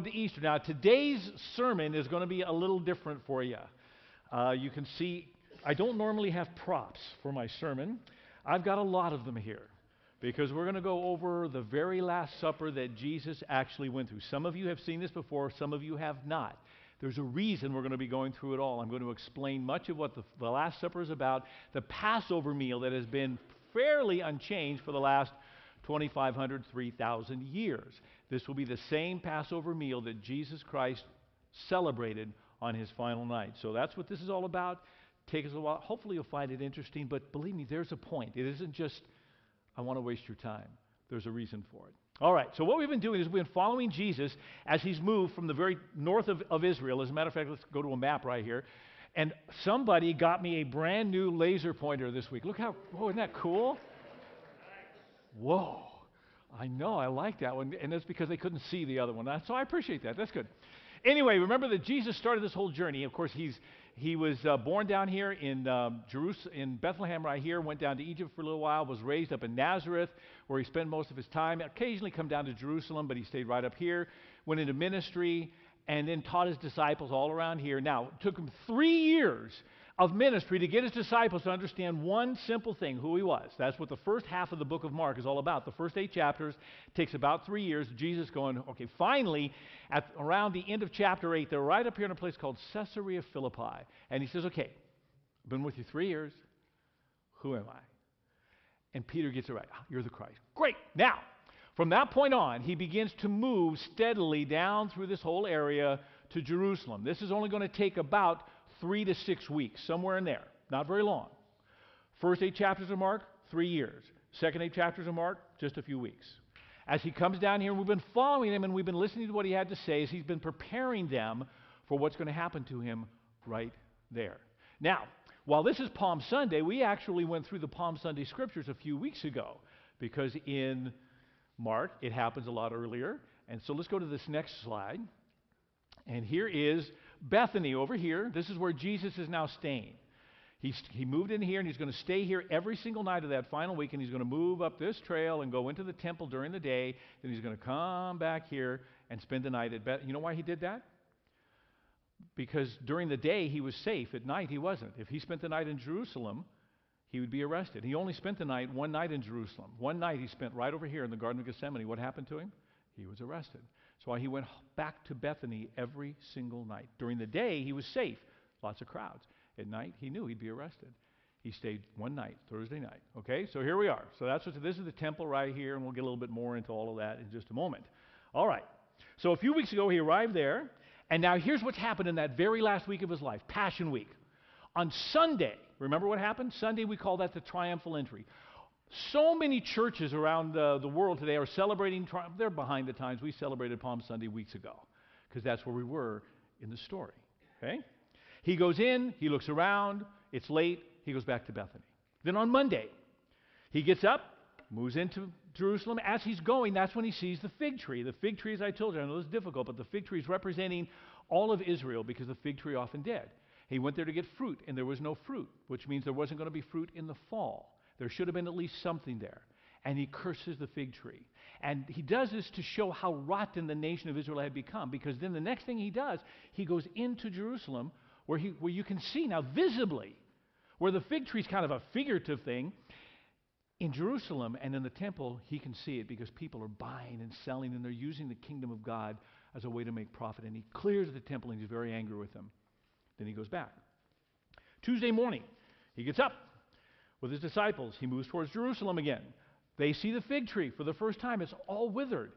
to Easter. Now, today's sermon is going to be a little different for you. Uh, you can see I don't normally have props for my sermon. I've got a lot of them here because we're going to go over the very Last Supper that Jesus actually went through. Some of you have seen this before, some of you have not. There's a reason we're going to be going through it all. I'm going to explain much of what the, the Last Supper is about, the Passover meal that has been fairly unchanged for the last 2,500, 3,000 years. This will be the same Passover meal that Jesus Christ celebrated on his final night. So that's what this is all about. Take us a while. Hopefully, you'll find it interesting, but believe me, there's a point. It isn't just, I want to waste your time. There's a reason for it. All right, so what we've been doing is we've been following Jesus as he's moved from the very north of, of Israel. As a matter of fact, let's go to a map right here. And somebody got me a brand new laser pointer this week. Look how, oh, isn't that cool? Whoa. I know, I like that one. And that's because they couldn't see the other one. So I appreciate that. That's good. Anyway, remember that Jesus started this whole journey. Of course, he's, he was uh, born down here in um, Jerusalem, in Bethlehem, right here. Went down to Egypt for a little while. Was raised up in Nazareth, where he spent most of his time. Occasionally come down to Jerusalem, but he stayed right up here. Went into ministry, and then taught his disciples all around here. Now, it took him three years of ministry to get his disciples to understand one simple thing who he was. That's what the first half of the book of Mark is all about. The first eight chapters takes about three years. Jesus going, okay, finally, at around the end of chapter eight, they're right up here in a place called Caesarea Philippi. And he says, okay, I've been with you three years. Who am I? And Peter gets it right. Ah, you're the Christ. Great. Now, from that point on, he begins to move steadily down through this whole area to Jerusalem. This is only going to take about three to six weeks, somewhere in there, not very long. First eight chapters of Mark, three years. Second eight chapters of Mark, just a few weeks. As he comes down here, we've been following him and we've been listening to what he had to say as he's been preparing them for what's going to happen to him right there. Now, while this is Palm Sunday, we actually went through the Palm Sunday scriptures a few weeks ago because in Mark it happens a lot earlier. And so let's go to this next slide. And here is Bethany over here. This is where Jesus is now staying. He's, he moved in here and he's going to stay here every single night of that final week and he's going to move up this trail and go into the temple during the day. Then he's going to come back here and spend the night at Bethany. You know why he did that? Because during the day he was safe. At night he wasn't. If he spent the night in Jerusalem, he would be arrested. He only spent the night one night in Jerusalem. One night he spent right over here in the Garden of Gethsemane. What happened to him? He was arrested. That's why he went back to Bethany every single night. During the day, he was safe, lots of crowds. At night, he knew he'd be arrested. He stayed one night, Thursday night. Okay, so here we are. So that's what this is the temple right here, and we'll get a little bit more into all of that in just a moment. All right. So a few weeks ago, he arrived there, and now here's what's happened in that very last week of his life, Passion Week. On Sunday, remember what happened? Sunday, we call that the triumphal entry. So many churches around the, the world today are celebrating, they're behind the times. We celebrated Palm Sunday weeks ago because that's where we were in the story. Okay? He goes in, he looks around, it's late, he goes back to Bethany. Then on Monday, he gets up, moves into Jerusalem. As he's going, that's when he sees the fig tree. The fig tree, as I told you, I know this is difficult, but the fig tree is representing all of Israel because the fig tree often dead. He went there to get fruit, and there was no fruit, which means there wasn't going to be fruit in the fall. There should have been at least something there. And he curses the fig tree. And he does this to show how rotten the nation of Israel had become, because then the next thing he does, he goes into Jerusalem, where, he, where you can see now visibly, where the fig tree is kind of a figurative thing. In Jerusalem and in the temple, he can see it because people are buying and selling, and they're using the kingdom of God as a way to make profit. And he clears the temple, and he's very angry with them. Then he goes back. Tuesday morning, he gets up, with his disciples. He moves towards Jerusalem again. They see the fig tree for the first time. It's all withered.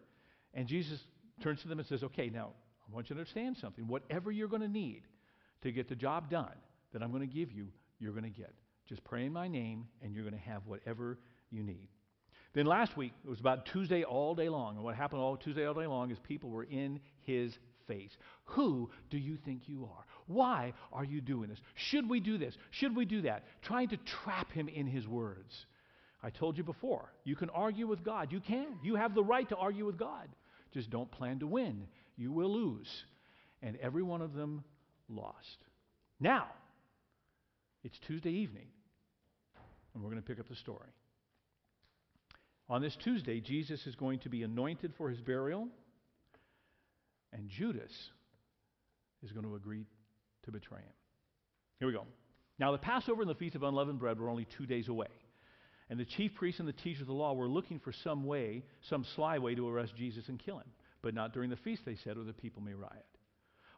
And Jesus turns to them and says, Okay, now I want you to understand something. Whatever you're going to need to get the job done that I'm going to give you, you're going to get. Just pray in my name, and you're going to have whatever you need. Then last week, it was about Tuesday all day long. And what happened all Tuesday all day long is people were in his face. Who do you think you are? Why are you doing this? Should we do this? Should we do that? Trying to trap him in his words. I told you before, you can argue with God. You can. You have the right to argue with God. Just don't plan to win. You will lose. And every one of them lost. Now, it's Tuesday evening, and we're going to pick up the story. On this Tuesday, Jesus is going to be anointed for his burial And Judas is going to agree to betray him. Here we go. Now, the Passover and the Feast of Unleavened Bread were only two days away. And the chief priests and the teachers of the law were looking for some way, some sly way to arrest Jesus and kill him. But not during the feast, they said, or the people may riot.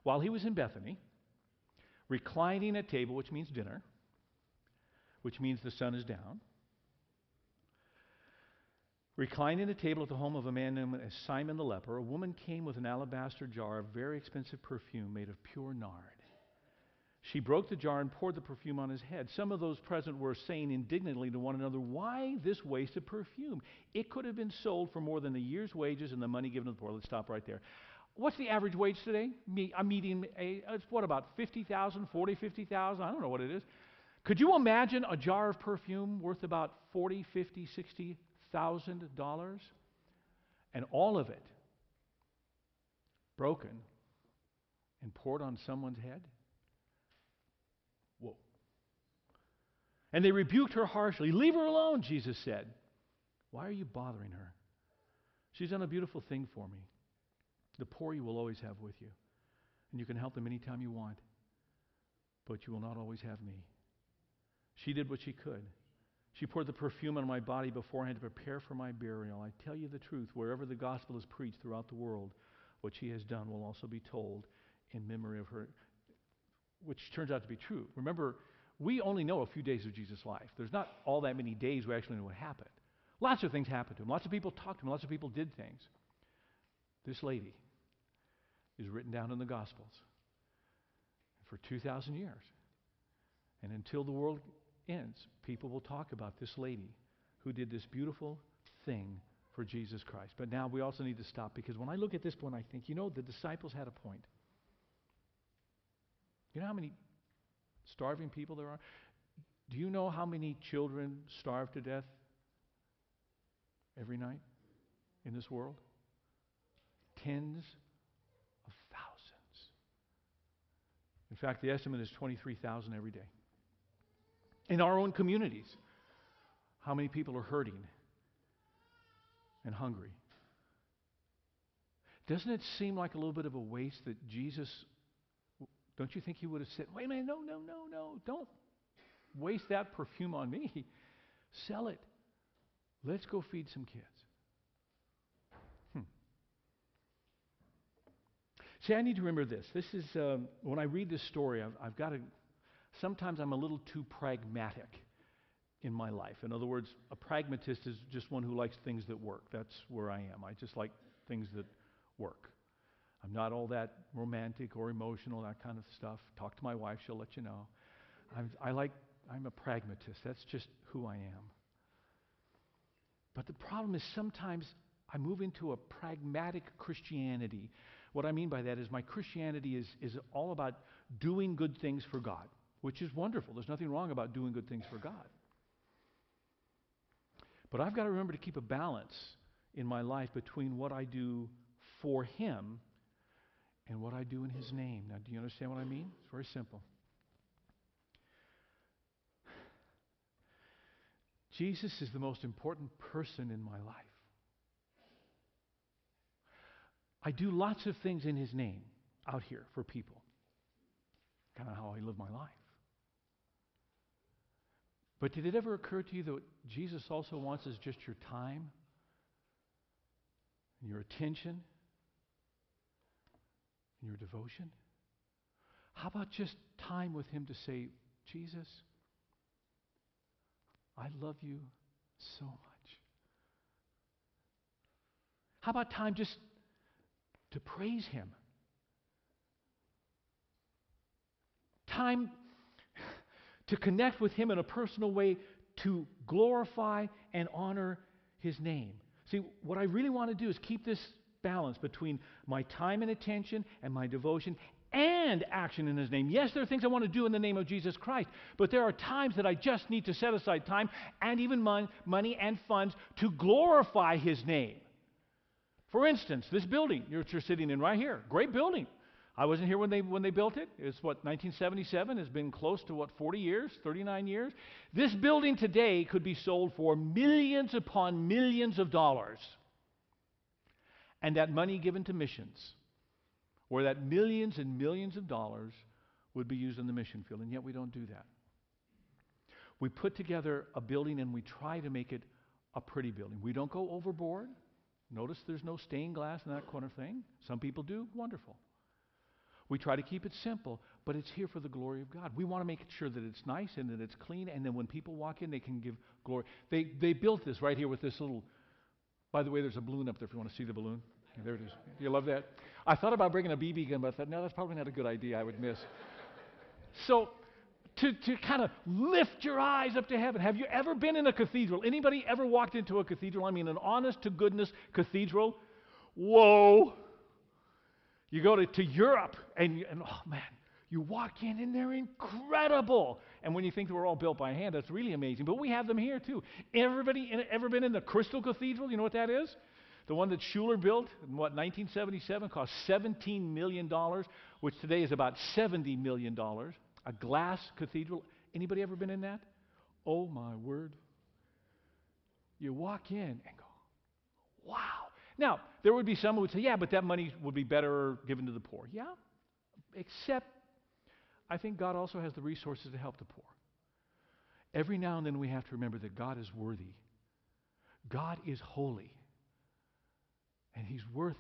While he was in Bethany, reclining at table, which means dinner, which means the sun is down, reclining at table at the home of a man named Simon the leper, a woman came with an alabaster jar of very expensive perfume made of pure nard. She broke the jar and poured the perfume on his head. Some of those present were saying indignantly to one another, Why this waste of perfume? It could have been sold for more than a year's wages and the money given to the poor. Let's stop right there. What's the average wage today? Me, I'm meeting a, it's what, about 50,000, 40, 50,000? I don't know what it is. Could you imagine a jar of perfume worth about 40, 50, 60,000 dollars? And all of it broken and poured on someone's head? And they rebuked her harshly. Leave her alone, Jesus said. Why are you bothering her? She's done a beautiful thing for me. The poor you will always have with you, and you can help them anytime you want, but you will not always have me. She did what she could. She poured the perfume on my body beforehand to prepare for my burial. I tell you the truth, wherever the gospel is preached throughout the world, what she has done will also be told in memory of her, which turns out to be true. Remember, we only know a few days of Jesus' life. There's not all that many days we actually know what happened. Lots of things happened to him. Lots of people talked to him. Lots of people did things. This lady is written down in the Gospels for 2,000 years. And until the world ends, people will talk about this lady who did this beautiful thing for Jesus Christ. But now we also need to stop because when I look at this point, I think, you know, the disciples had a point. You know how many starving people there are? Do you know how many children starve to death every night in this world? Tens of thousands. In fact, the estimate is 23,000 every day. In our own communities, how many people are hurting and hungry? Doesn't it seem like a little bit of a waste that Jesus don't you think he would have said, wait a minute, no, no, no, no, don't waste that perfume on me. Sell it. Let's go feed some kids. Hmm. See, I need to remember this. This is, um, when I read this story, I've, I've got to, sometimes I'm a little too pragmatic in my life. In other words, a pragmatist is just one who likes things that work. That's where I am. I just like things that work. I'm not all that romantic or emotional, that kind of stuff. Talk to my wife, she'll let you know. I'm, I like, I'm a pragmatist. That's just who I am. But the problem is sometimes I move into a pragmatic Christianity. What I mean by that is my Christianity is, is all about doing good things for God, which is wonderful. There's nothing wrong about doing good things for God. But I've got to remember to keep a balance in my life between what I do for Him and what I do in His name. Now, do you understand what I mean? It's very simple. Jesus is the most important person in my life. I do lots of things in His name out here for people. Kind of how I live my life. But did it ever occur to you that Jesus also wants is just your time, and your attention, in your devotion? How about just time with Him to say, Jesus, I love you so much? How about time just to praise Him? Time to connect with Him in a personal way to glorify and honor His name. See, what I really want to do is keep this balance between my time and attention and my devotion and action in His name. Yes, there are things I want to do in the name of Jesus Christ, but there are times that I just need to set aside time and even mon- money and funds to glorify His name. For instance, this building you're, you're sitting in right here, great building. I wasn't here when they, when they built it. It's what, 1977? It's been close to what, 40 years, 39 years? This building today could be sold for millions upon millions of dollars and that money given to missions where that millions and millions of dollars would be used in the mission field, and yet we don't do that. We put together a building and we try to make it a pretty building. We don't go overboard. Notice there's no stained glass and that kind of thing. Some people do. Wonderful. We try to keep it simple, but it's here for the glory of God. We want to make sure that it's nice and that it's clean, and then when people walk in, they can give glory. They, they built this right here with this little. By the way, there's a balloon up there if you want to see the balloon. There it is. You love that? I thought about bringing a BB gun, but I thought, no, that's probably not a good idea. I would miss. so, to, to kind of lift your eyes up to heaven. Have you ever been in a cathedral? Anybody ever walked into a cathedral? I mean, an honest to goodness cathedral? Whoa. You go to, to Europe, and, and oh man, you walk in and they're incredible. And when you think they were all built by hand, that's really amazing. But we have them here too. Everybody in, ever been in the Crystal Cathedral? You know what that is? The one that Schuller built in what 1977 cost 17 million dollars, which today is about 70 million dollars. A glass cathedral. Anybody ever been in that? Oh my word. You walk in and go, wow. Now, there would be some who would say, yeah, but that money would be better given to the poor. Yeah, except I think God also has the resources to help the poor. Every now and then we have to remember that God is worthy. God is holy. And He's worth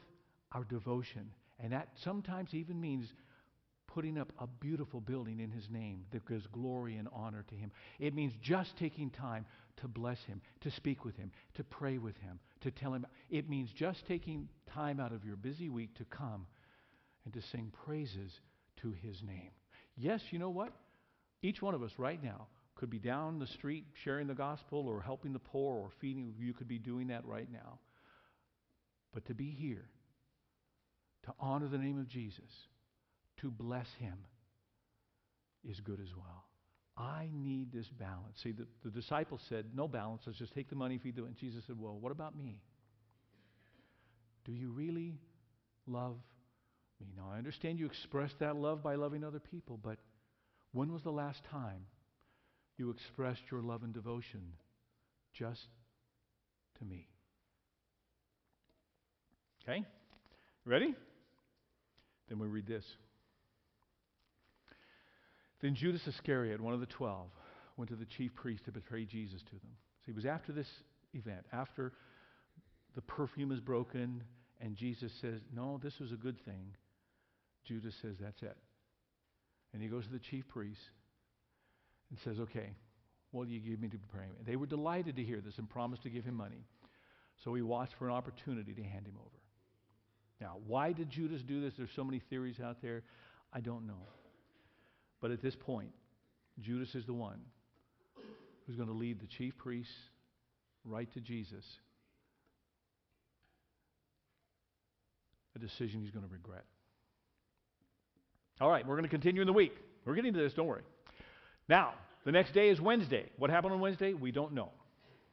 our devotion. And that sometimes even means putting up a beautiful building in His name that gives glory and honor to Him. It means just taking time to bless Him, to speak with Him, to pray with Him, to tell Him. It means just taking time out of your busy week to come and to sing praises to His name. Yes, you know what? Each one of us right now could be down the street sharing the gospel or helping the poor or feeding. You could be doing that right now. But to be here, to honor the name of Jesus, to bless him, is good as well. I need this balance. See, the, the disciples said, No balance. Let's just take the money, feed the. And Jesus said, Well, what about me? Do you really love Now, I understand you express that love by loving other people, but when was the last time you expressed your love and devotion just to me? Okay? Ready? Then we read this. Then Judas Iscariot, one of the twelve, went to the chief priest to betray Jesus to them. So it was after this event, after the perfume is broken, and Jesus says, No, this was a good thing. Judas says, That's it. And he goes to the chief priest and says, Okay, what will you give me to betray him? They were delighted to hear this and promised to give him money. So he watched for an opportunity to hand him over. Now, why did Judas do this? There's so many theories out there. I don't know. But at this point, Judas is the one who's going to lead the chief priests right to Jesus. A decision he's going to regret. All right, we're going to continue in the week. We're getting to this, don't worry. Now, the next day is Wednesday. What happened on Wednesday? We don't know.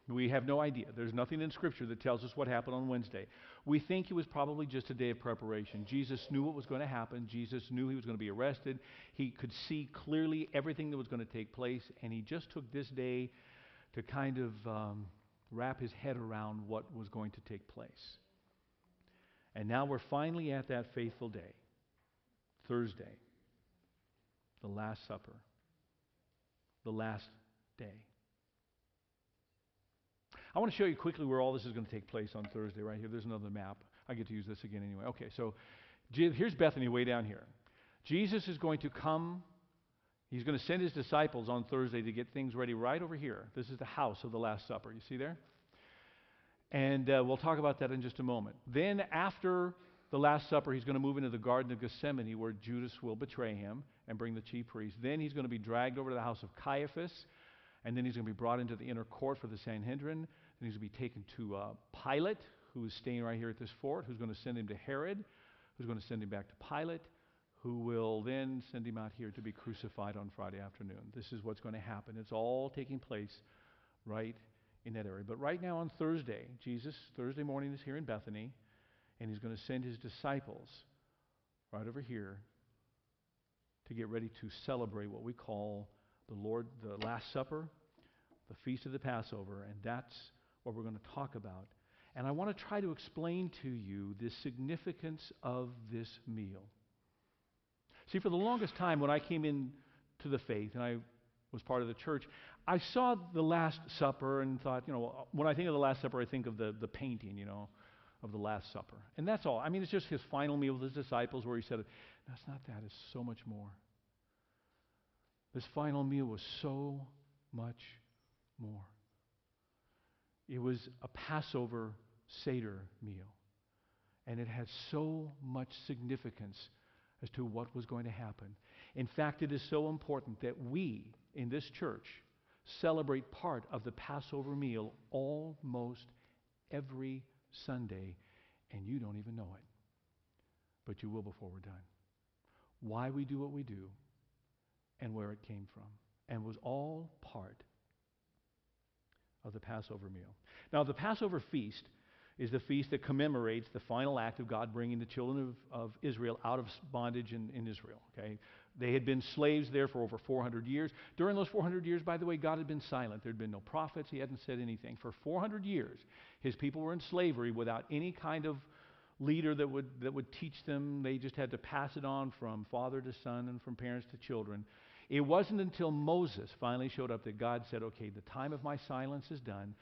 We have no idea. There's nothing in Scripture that tells us what happened on Wednesday. We think it was probably just a day of preparation. Jesus knew what was going to happen. Jesus knew he was going to be arrested. He could see clearly everything that was going to take place, and he just took this day to kind of um, wrap his head around what was going to take place. And now we're finally at that faithful day, Thursday, the Last Supper, the last day. I want to show you quickly where all this is going to take place on Thursday, right here. There's another map. I get to use this again anyway. Okay, so here's Bethany way down here. Jesus is going to come. He's going to send his disciples on Thursday to get things ready right over here. This is the house of the Last Supper. You see there? And uh, we'll talk about that in just a moment. Then, after the Last Supper, he's going to move into the Garden of Gethsemane where Judas will betray him and bring the chief priests. Then he's going to be dragged over to the house of Caiaphas. And then he's going to be brought into the inner court for the Sanhedrin. Then he's going to be taken to uh, Pilate, who is staying right here at this fort, who's going to send him to Herod, who's going to send him back to Pilate, who will then send him out here to be crucified on Friday afternoon. This is what's going to happen. It's all taking place right in that area. But right now on Thursday, Jesus, Thursday morning, is here in Bethany, and he's going to send his disciples right over here to get ready to celebrate what we call the Lord, the Last Supper, the Feast of the Passover, and that's what we're going to talk about. And I want to try to explain to you the significance of this meal. See, for the longest time when I came into the faith and I was part of the church, I saw the Last Supper and thought, you know, when I think of the Last Supper, I think of the, the painting, you know, of the Last Supper. And that's all. I mean, it's just his final meal with his disciples where he said, that's not that, it's so much more. This final meal was so much more. It was a Passover Seder meal. And it had so much significance as to what was going to happen. In fact, it is so important that we in this church celebrate part of the Passover meal almost every Sunday, and you don't even know it. But you will before we're done. Why we do what we do and where it came from, and was all part of the Passover meal. Now, the Passover feast is the feast that commemorates the final act of God bringing the children of, of Israel out of bondage in, in Israel. Okay? They had been slaves there for over 400 years. During those 400 years, by the way, God had been silent. There had been no prophets. He hadn't said anything. For 400 years, his people were in slavery without any kind of leader that would, that would teach them. They just had to pass it on from father to son and from parents to children. It wasn't until Moses finally showed up that God said, okay, the time of my silence is done.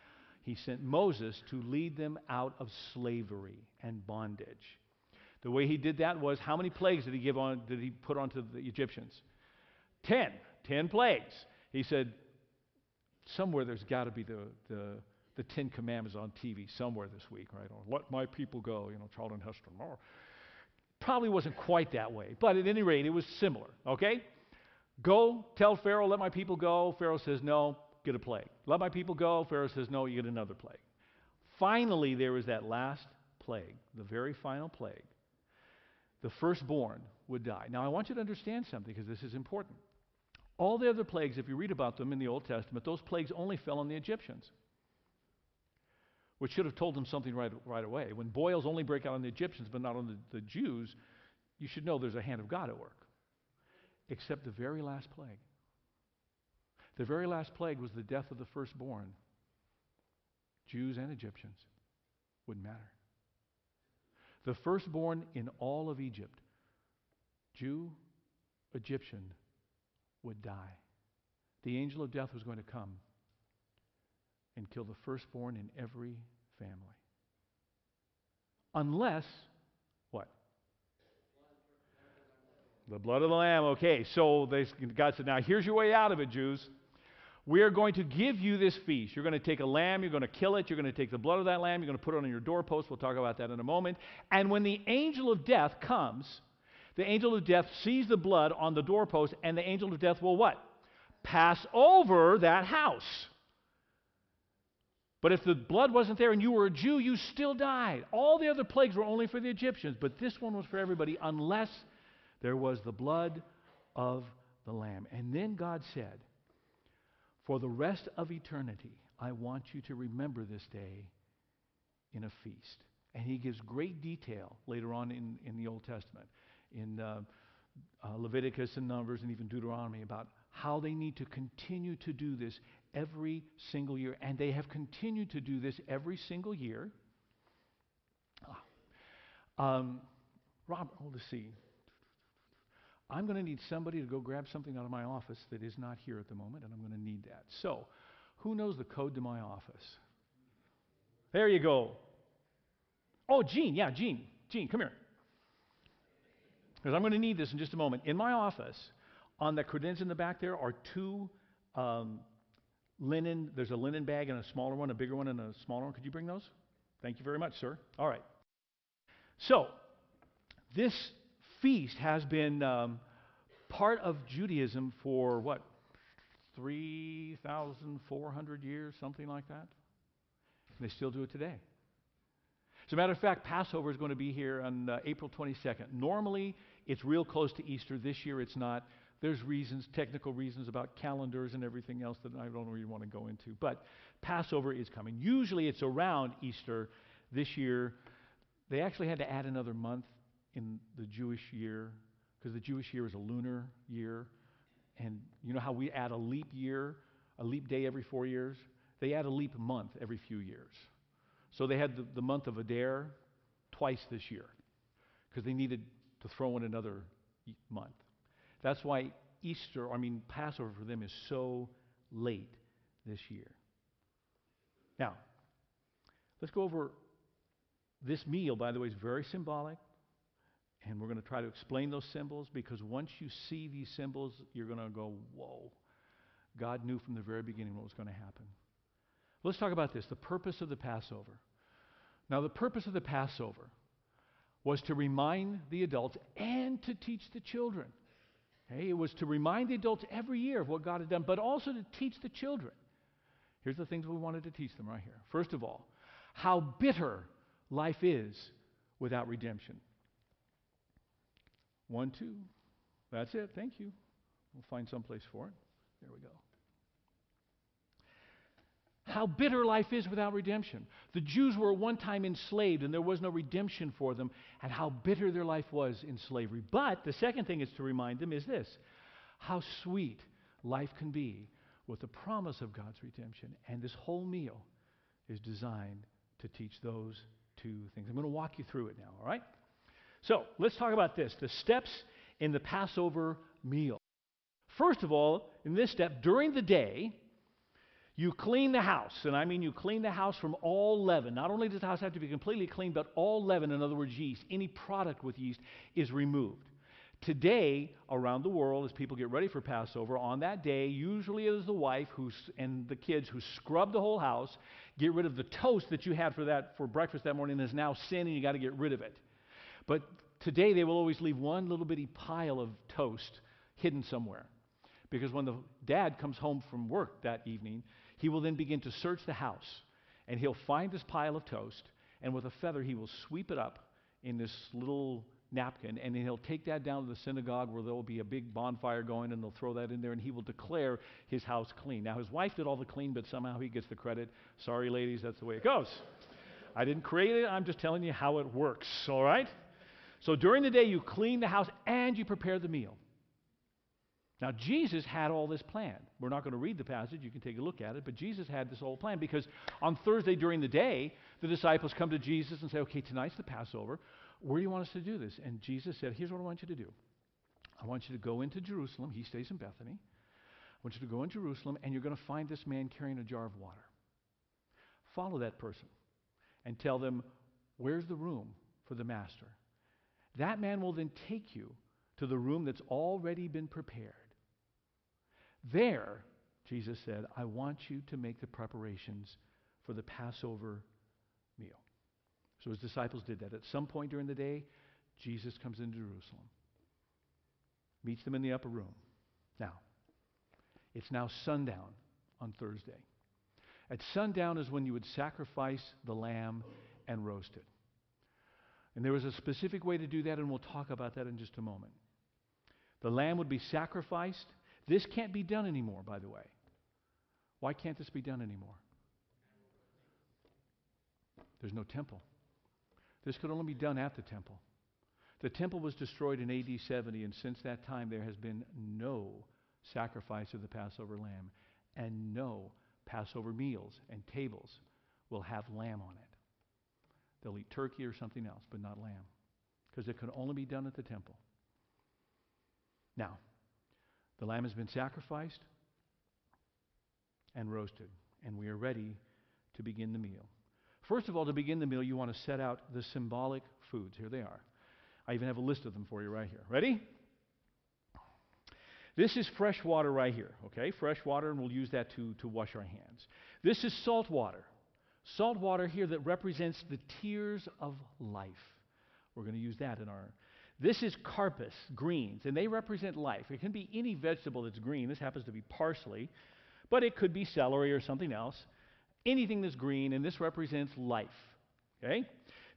He sent Moses to lead them out of slavery and bondage. The way he did that was how many plagues did he give on did he put onto the Egyptians? Ten. Ten plagues. He said, somewhere there's got to be the, the, the Ten Commandments on TV somewhere this week, right? Or let my people go, you know, Charlton Heston. Or, probably wasn't quite that way, but at any rate, it was similar, okay? Go, tell Pharaoh, let my people go. Pharaoh says, no, get a plague. Let my people go. Pharaoh says, no, you get another plague. Finally, there was that last plague, the very final plague the firstborn would die. Now, I want you to understand something because this is important. All the other plagues, if you read about them in the Old Testament, those plagues only fell on the Egyptians, which should have told them something right, right away. When boils only break out on the Egyptians but not on the, the Jews, you should know there's a hand of God at work. Except the very last plague. The very last plague was the death of the firstborn. Jews and Egyptians. Wouldn't matter. The firstborn in all of Egypt, Jew, Egyptian, would die. The angel of death was going to come and kill the firstborn in every family. Unless, what? The blood of the Lamb. Okay, so they, God said, now here's your way out of it, Jews. We are going to give you this feast. You're going to take a lamb, you're going to kill it, you're going to take the blood of that lamb, you're going to put it on your doorpost. We'll talk about that in a moment. And when the angel of death comes, the angel of death sees the blood on the doorpost, and the angel of death will what? Pass over that house. But if the blood wasn't there and you were a Jew, you still died. All the other plagues were only for the Egyptians, but this one was for everybody unless there was the blood of the Lamb. And then God said, for the rest of eternity, I want you to remember this day in a feast. And he gives great detail later on in, in the Old Testament, in uh, uh, Leviticus and Numbers and even Deuteronomy, about how they need to continue to do this every single year. And they have continued to do this every single year. Ah. Um, Rob, oh, let's see. I'm going to need somebody to go grab something out of my office that is not here at the moment, and I'm going to need that. So, who knows the code to my office? There you go. Oh, Gene, yeah, Gene. Gene, come here. Because I'm going to need this in just a moment. In my office, on the credenza in the back there are two um, linen. There's a linen bag and a smaller one, a bigger one and a smaller one. Could you bring those? Thank you very much, sir. All right. So, this feast has been um, part of Judaism for what, 3,400 years, something like that? And they still do it today. As a matter of fact, Passover is going to be here on uh, April 22nd. Normally, it's real close to Easter. This year, it's not. There's reasons, technical reasons about calendars and everything else that I don't really want to go into. But Passover is coming. Usually, it's around Easter. This year, they actually had to add another month in the Jewish year, because the Jewish year is a lunar year. And you know how we add a leap year, a leap day every four years? They add a leap month every few years. So they had the, the month of Adar twice this year because they needed to throw in another month. That's why Easter, I mean, Passover for them is so late this year. Now, let's go over this meal, by the way, is very symbolic. And we're going to try to explain those symbols because once you see these symbols, you're going to go, whoa. God knew from the very beginning what was going to happen. Let's talk about this the purpose of the Passover. Now, the purpose of the Passover was to remind the adults and to teach the children. Okay? It was to remind the adults every year of what God had done, but also to teach the children. Here's the things we wanted to teach them right here. First of all, how bitter life is without redemption. One, two. That's it. Thank you. We'll find some place for it. There we go. How bitter life is without redemption. The Jews were one time enslaved and there was no redemption for them, and how bitter their life was in slavery. But the second thing is to remind them is this how sweet life can be with the promise of God's redemption. And this whole meal is designed to teach those two things. I'm going to walk you through it now, all right? So let's talk about this the steps in the Passover meal. First of all, in this step, during the day, you clean the house. And I mean, you clean the house from all leaven. Not only does the house have to be completely clean, but all leaven, in other words, yeast, any product with yeast, is removed. Today, around the world, as people get ready for Passover, on that day, usually it is the wife who's, and the kids who scrub the whole house, get rid of the toast that you had for, that, for breakfast that morning is now sin, and you got to get rid of it. But today, they will always leave one little bitty pile of toast hidden somewhere. Because when the dad comes home from work that evening, he will then begin to search the house, and he'll find this pile of toast, and with a feather, he will sweep it up in this little napkin, and then he'll take that down to the synagogue where there will be a big bonfire going, and they'll throw that in there, and he will declare his house clean. Now, his wife did all the clean, but somehow he gets the credit. Sorry, ladies, that's the way it goes. I didn't create it, I'm just telling you how it works, all right? So during the day, you clean the house and you prepare the meal. Now, Jesus had all this planned. We're not going to read the passage, you can take a look at it, but Jesus had this whole plan because on Thursday during the day, the disciples come to Jesus and say, Okay, tonight's the Passover. Where do you want us to do this? And Jesus said, Here's what I want you to do I want you to go into Jerusalem. He stays in Bethany. I want you to go in Jerusalem, and you're going to find this man carrying a jar of water. Follow that person and tell them, Where's the room for the master? That man will then take you to the room that's already been prepared. There, Jesus said, I want you to make the preparations for the Passover meal. So his disciples did that. At some point during the day, Jesus comes into Jerusalem, meets them in the upper room. Now, it's now sundown on Thursday. At sundown is when you would sacrifice the lamb and roast it. And there was a specific way to do that, and we'll talk about that in just a moment. The lamb would be sacrificed. This can't be done anymore, by the way. Why can't this be done anymore? There's no temple. This could only be done at the temple. The temple was destroyed in AD 70, and since that time there has been no sacrifice of the Passover lamb, and no Passover meals and tables will have lamb on it. They'll eat turkey or something else, but not lamb, because it could only be done at the temple. Now, the lamb has been sacrificed and roasted, and we are ready to begin the meal. First of all, to begin the meal, you want to set out the symbolic foods. Here they are. I even have a list of them for you right here. Ready? This is fresh water right here, okay? Fresh water, and we'll use that to, to wash our hands. This is salt water. Salt water here that represents the tears of life. We're going to use that in our. This is karpas, greens, and they represent life. It can be any vegetable that's green. This happens to be parsley, but it could be celery or something else anything that's green, and this represents life. Okay?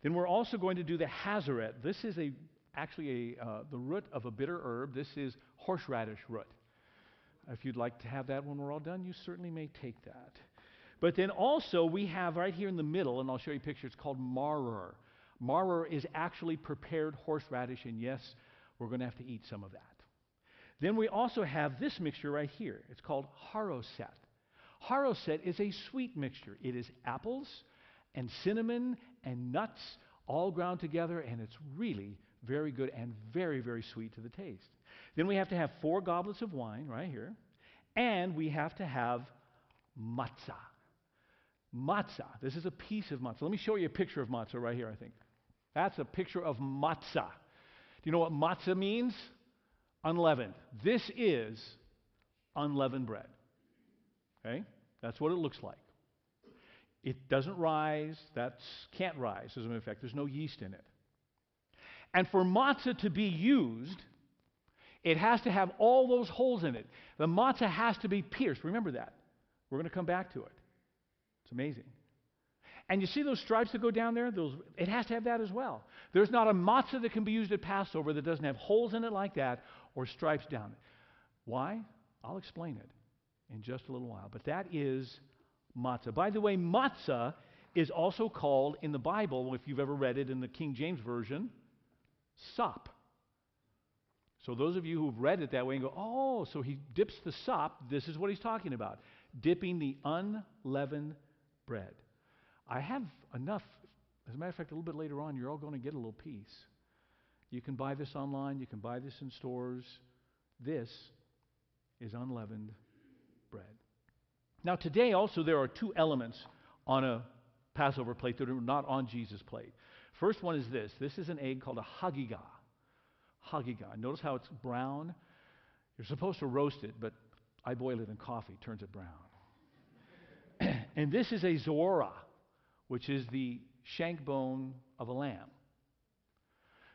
Then we're also going to do the hazaret. This is a actually a, uh, the root of a bitter herb. This is horseradish root. If you'd like to have that when we're all done, you certainly may take that. But then also we have right here in the middle, and I'll show you a picture, it's called maror. Maror is actually prepared horseradish, and yes, we're going to have to eat some of that. Then we also have this mixture right here. It's called haroset. Haroset is a sweet mixture. It is apples and cinnamon and nuts all ground together, and it's really very good and very, very sweet to the taste. Then we have to have four goblets of wine right here, and we have to have matzah. Matzah. This is a piece of matzah. Let me show you a picture of matzah right here, I think. That's a picture of matzah. Do you know what matzah means? Unleavened. This is unleavened bread. Okay? That's what it looks like. It doesn't rise. That can't rise, as a matter of fact. There's no yeast in it. And for matzah to be used, it has to have all those holes in it. The matzah has to be pierced. Remember that. We're going to come back to it. It's amazing. And you see those stripes that go down there? Those, it has to have that as well. There's not a matzah that can be used at Passover that doesn't have holes in it like that or stripes down it. Why? I'll explain it in just a little while. But that is matzah. By the way, matzah is also called in the Bible, if you've ever read it in the King James Version, sop. So those of you who've read it that way and go, oh, so he dips the sop, this is what he's talking about. Dipping the unleavened bread. I have enough. As a matter of fact, a little bit later on, you're all going to get a little piece. You can buy this online, you can buy this in stores. This is unleavened bread. Now, today also, there are two elements on a Passover plate that are not on Jesus' plate. First one is this this is an egg called a hagigah. Hagigah. Notice how it's brown. You're supposed to roast it, but I boil it in coffee, turns it brown. and this is a zorah, which is the shank bone of a lamb.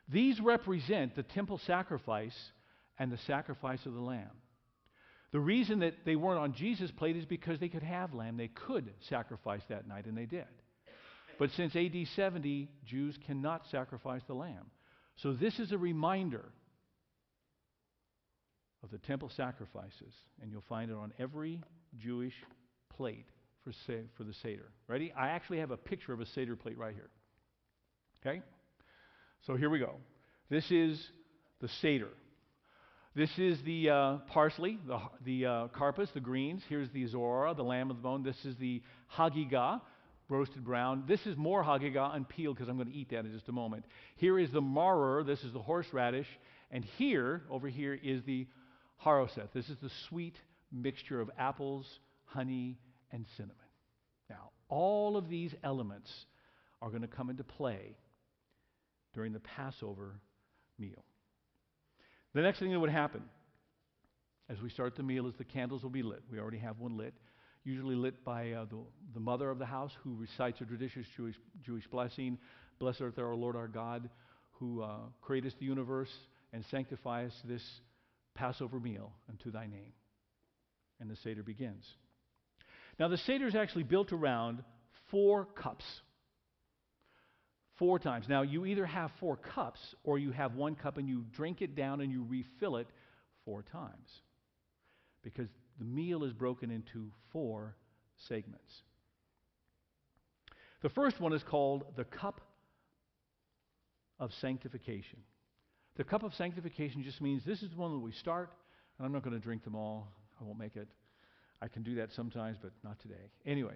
These represent the temple sacrifice and the sacrifice of the lamb. The reason that they weren't on Jesus' plate is because they could have lamb. They could sacrifice that night, and they did. But since AD 70, Jews cannot sacrifice the lamb. So this is a reminder of the temple sacrifices, and you'll find it on every Jewish plate for, for the Seder. Ready? I actually have a picture of a Seder plate right here. Okay? So here we go. This is the Seder. This is the uh, parsley, the, the uh, karpas, the greens. Here's the zorah, the lamb of the bone. This is the hagigah, roasted brown. This is more hagigah unpeeled because I'm going to eat that in just a moment. Here is the maror. This is the horseradish. And here, over here, is the haroseth. This is the sweet mixture of apples, honey, and cinnamon. Now, all of these elements are going to come into play during the Passover meal. The next thing that would happen as we start the meal is the candles will be lit. We already have one lit, usually lit by uh, the, the mother of the house who recites a traditional Jewish, Jewish blessing Blessed art thou, our Lord our God, who uh, the universe and sanctifiest this Passover meal unto thy name. And the Seder begins. Now, the Seder is actually built around four cups four times. Now, you either have four cups or you have one cup and you drink it down and you refill it four times because the meal is broken into four segments. The first one is called the cup of sanctification. The cup of sanctification just means this is the one that we start, and I'm not going to drink them all. I won't make it. I can do that sometimes, but not today. Anyway,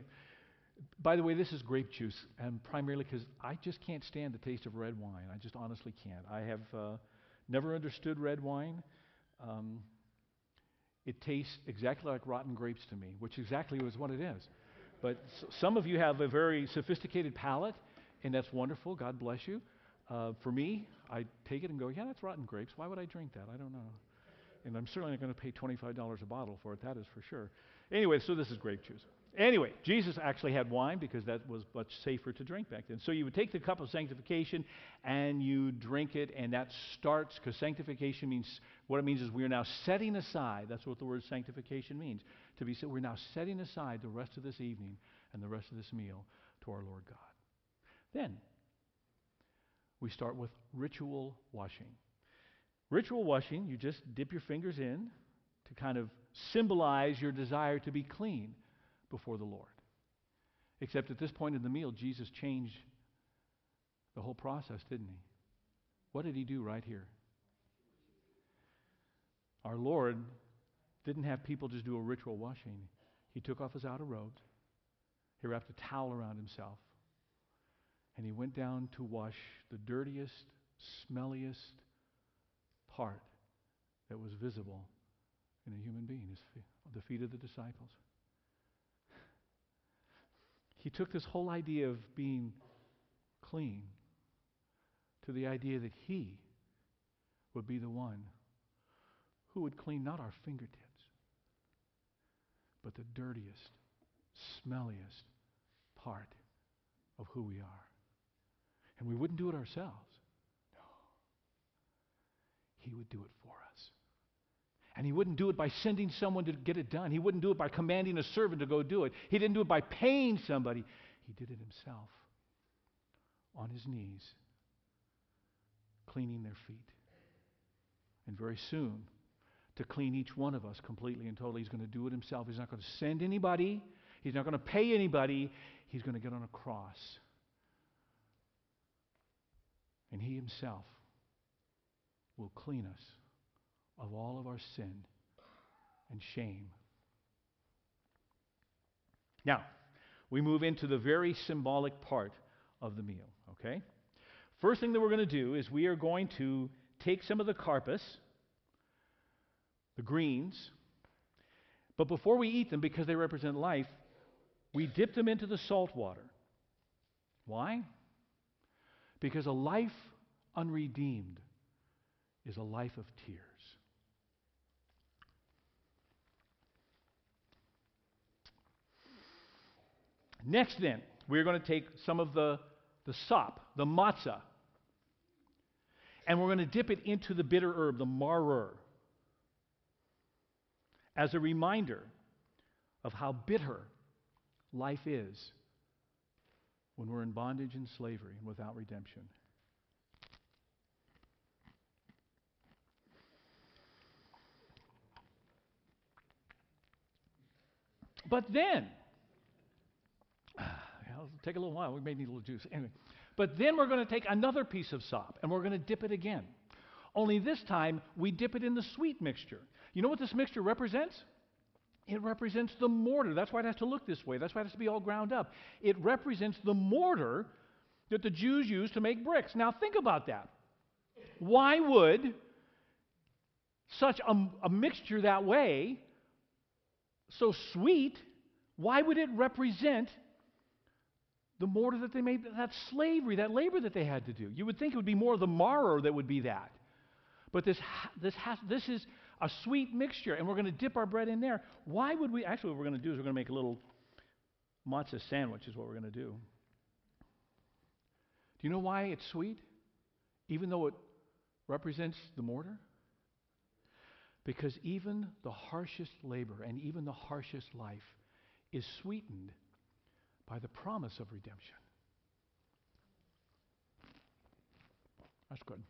by the way, this is grape juice, and primarily because I just can't stand the taste of red wine. I just honestly can't. I have uh, never understood red wine. Um, it tastes exactly like rotten grapes to me, which exactly is what it is. But s- some of you have a very sophisticated palate, and that's wonderful. God bless you. Uh, for me, I take it and go, yeah, that's rotten grapes. Why would I drink that? I don't know. And I'm certainly not going to pay $25 a bottle for it, that is for sure. Anyway, so this is grape juice. Anyway, Jesus actually had wine because that was much safer to drink back then. So you would take the cup of sanctification and you drink it, and that starts, because sanctification means, what it means is we are now setting aside, that's what the word sanctification means, to be, we're now setting aside the rest of this evening and the rest of this meal to our Lord God. Then, we start with ritual washing. Ritual washing, you just dip your fingers in to kind of symbolize your desire to be clean before the Lord. Except at this point in the meal, Jesus changed the whole process, didn't he? What did he do right here? Our Lord didn't have people just do a ritual washing. He took off his outer robes, he wrapped a towel around himself, and he went down to wash the dirtiest smelliest part that was visible in a human being, his feet, the feet of the disciples. He took this whole idea of being clean to the idea that he would be the one who would clean not our fingertips, but the dirtiest, smelliest part of who we are. And we wouldn't do it ourselves. He would do it for us. And he wouldn't do it by sending someone to get it done. He wouldn't do it by commanding a servant to go do it. He didn't do it by paying somebody. He did it himself on his knees, cleaning their feet. And very soon, to clean each one of us completely and totally, he's going to do it himself. He's not going to send anybody, he's not going to pay anybody. He's going to get on a cross. And he himself will clean us of all of our sin and shame. Now, we move into the very symbolic part of the meal, okay? First thing that we're going to do is we are going to take some of the karpas, the greens, but before we eat them, because they represent life, we dip them into the salt water. Why? Because a life unredeemed is a life of tears. Next, then, we're going to take some of the, the sop, the matzah, and we're going to dip it into the bitter herb, the maror, as a reminder of how bitter life is when we're in bondage and slavery and without redemption. But then, it'll take a little while. We may need a little juice. Anyway, but then we're going to take another piece of sop and we're going to dip it again. Only this time we dip it in the sweet mixture. You know what this mixture represents? It represents the mortar. That's why it has to look this way. That's why it has to be all ground up. It represents the mortar that the Jews used to make bricks. Now, think about that. Why would such a, a mixture that way, so sweet, why would it represent the mortar that they made, that slavery, that labor that they had to do? You would think it would be more the maror that would be that. But this, this, has, this is a sweet mixture, and we're going to dip our bread in there. Why would we? Actually, what we're going to do is we're going to make a little matzah sandwich, is what we're going to do. Do you know why it's sweet? Even though it represents the mortar? Because even the harshest labor and even the harshest life is sweetened by the promise of redemption. That's good.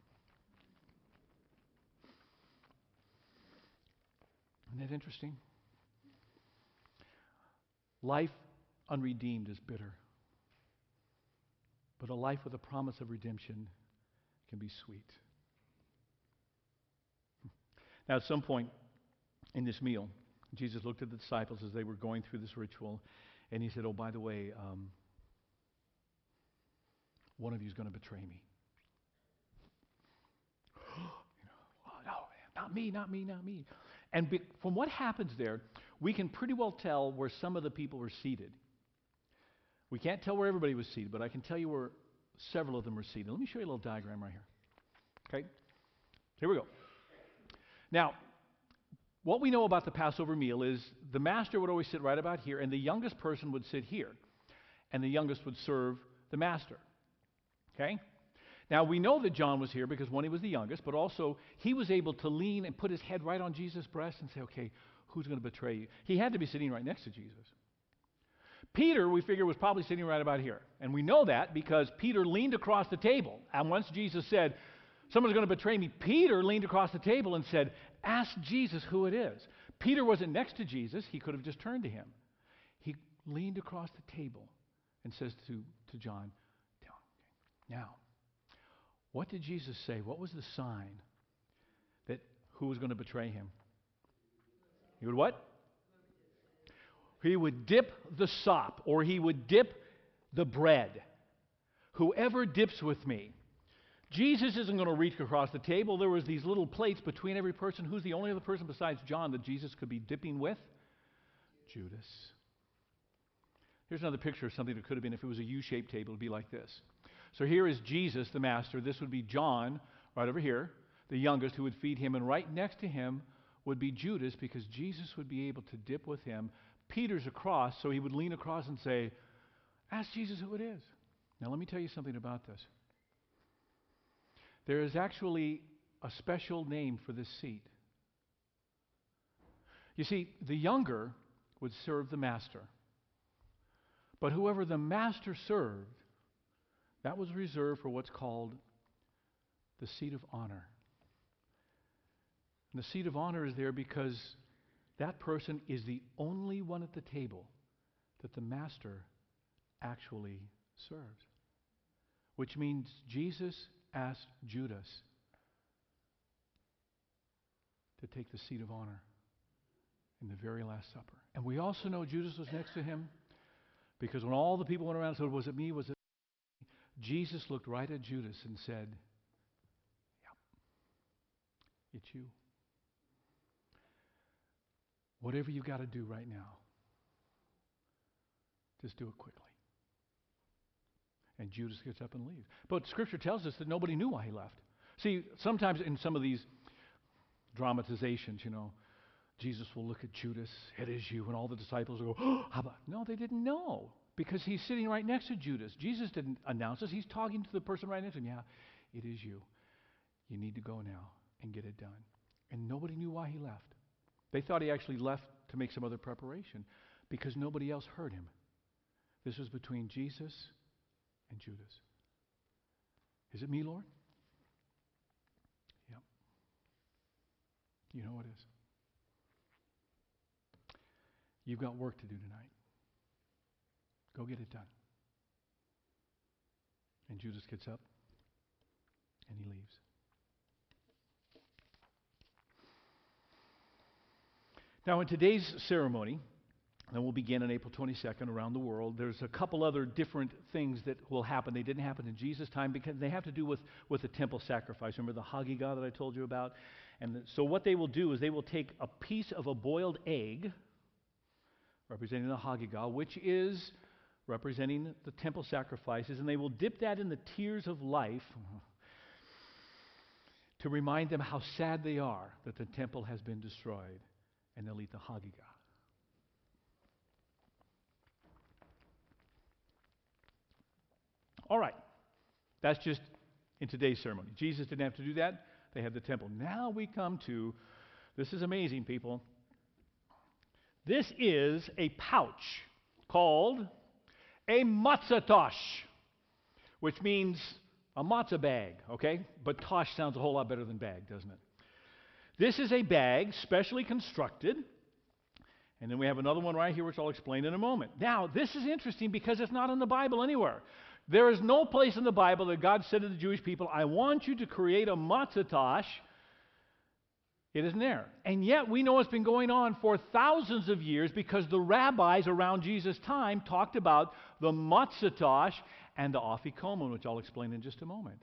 Isn't that interesting? Life unredeemed is bitter. But a life with a promise of redemption can be sweet. Now, at some point in this meal, Jesus looked at the disciples as they were going through this ritual, and he said, Oh, by the way, um, one of you is going to betray me. you know, oh, no, not me, not me, not me. And be, from what happens there, we can pretty well tell where some of the people were seated. We can't tell where everybody was seated, but I can tell you where several of them were seated. Let me show you a little diagram right here. Okay? Here we go. Now, what we know about the Passover meal is the master would always sit right about here, and the youngest person would sit here, and the youngest would serve the master. Okay? Now, we know that John was here because, one, he was the youngest, but also he was able to lean and put his head right on Jesus' breast and say, okay, who's going to betray you? He had to be sitting right next to Jesus. Peter, we figure, was probably sitting right about here. And we know that because Peter leaned across the table. And once Jesus said, Someone's going to betray me, Peter leaned across the table and said, Ask Jesus who it is. Peter wasn't next to Jesus, he could have just turned to him. He leaned across the table and says to, to John, Now, what did Jesus say? What was the sign that who was going to betray him? He would what? He would dip the sop or he would dip the bread. Whoever dips with me. Jesus isn't going to reach across the table. There was these little plates between every person. Who's the only other person besides John that Jesus could be dipping with? Judas. Here's another picture of something that could have been if it was a U-shaped table, it'd be like this. So here is Jesus, the master. This would be John, right over here, the youngest, who would feed him, and right next to him would be Judas, because Jesus would be able to dip with him. Peter's across, so he would lean across and say, Ask Jesus who it is. Now, let me tell you something about this. There is actually a special name for this seat. You see, the younger would serve the master. But whoever the master served, that was reserved for what's called the seat of honor. And the seat of honor is there because that person is the only one at the table that the master actually served. Which means Jesus asked Judas to take the seat of honor in the very Last Supper. And we also know Judas was next to him because when all the people went around and said, Was it me? Was it me? Jesus looked right at Judas and said, Yep, it's you. Whatever you got to do right now, just do it quickly. And Judas gets up and leaves. But Scripture tells us that nobody knew why he left. See, sometimes in some of these dramatizations, you know, Jesus will look at Judas, it is you, and all the disciples will go, oh, how about? No, they didn't know because he's sitting right next to Judas. Jesus didn't announce this. He's talking to the person right next to him. Yeah, it is you. You need to go now and get it done. And nobody knew why he left. They thought he actually left to make some other preparation because nobody else heard him. This was between Jesus and Judas. Is it me, Lord? Yep. You know it is. You've got work to do tonight. Go get it done. And Judas gets up and he leaves. Now, in today's ceremony, and we'll begin on April 22nd around the world. There's a couple other different things that will happen. They didn't happen in Jesus' time because they have to do with, with the temple sacrifice. Remember the Hagigah that I told you about? And so what they will do is they will take a piece of a boiled egg, representing the Hagigah, which is representing the temple sacrifices, and they will dip that in the tears of life to remind them how sad they are that the temple has been destroyed. And they'll eat the Hagigah. All right. That's just in today's ceremony. Jesus didn't have to do that. They had the temple. Now we come to this is amazing, people. This is a pouch called a matzah tosh, which means a matzah bag, okay? But tosh sounds a whole lot better than bag, doesn't it? This is a bag specially constructed. And then we have another one right here, which I'll explain in a moment. Now, this is interesting because it's not in the Bible anywhere. There is no place in the Bible that God said to the Jewish people, I want you to create a matzah It isn't there. And yet we know it's been going on for thousands of years because the rabbis around Jesus' time talked about the matzah and the afikomen, which I'll explain in just a moment.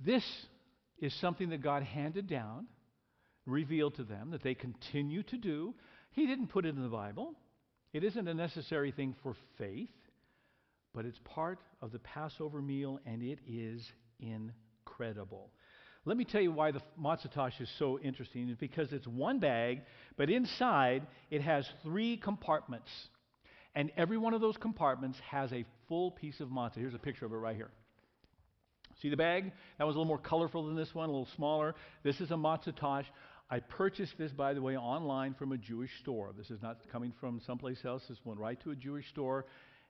This is something that God handed down, revealed to them, that they continue to do. He didn't put it in the Bible. It isn't a necessary thing for faith but it's part of the Passover meal, and it is incredible. Let me tell you why the matzah is so interesting. It's because it's one bag, but inside it has three compartments. And every one of those compartments has a full piece of matzah. Here's a picture of it right here. See the bag? That was a little more colorful than this one, a little smaller. This is a matzah I purchased this, by the way, online from a Jewish store. This is not coming from someplace else. This went right to a Jewish store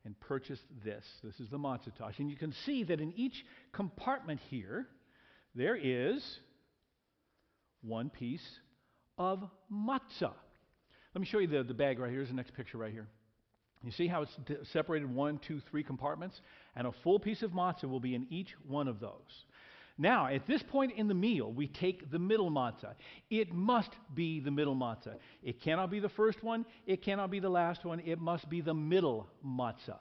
and purchased this. This is the matzah. And you can see that in each compartment here, there is one piece of matzah. Let me show you the, the bag right here. Here's the next picture right here. You see how it's separated one, two, three compartments? And a full piece of matzah will be in each one of those. Now, at this point in the meal, we take the middle matzah. It must be the middle matzah. It cannot be the first one, it cannot be the last one, it must be the middle matzah.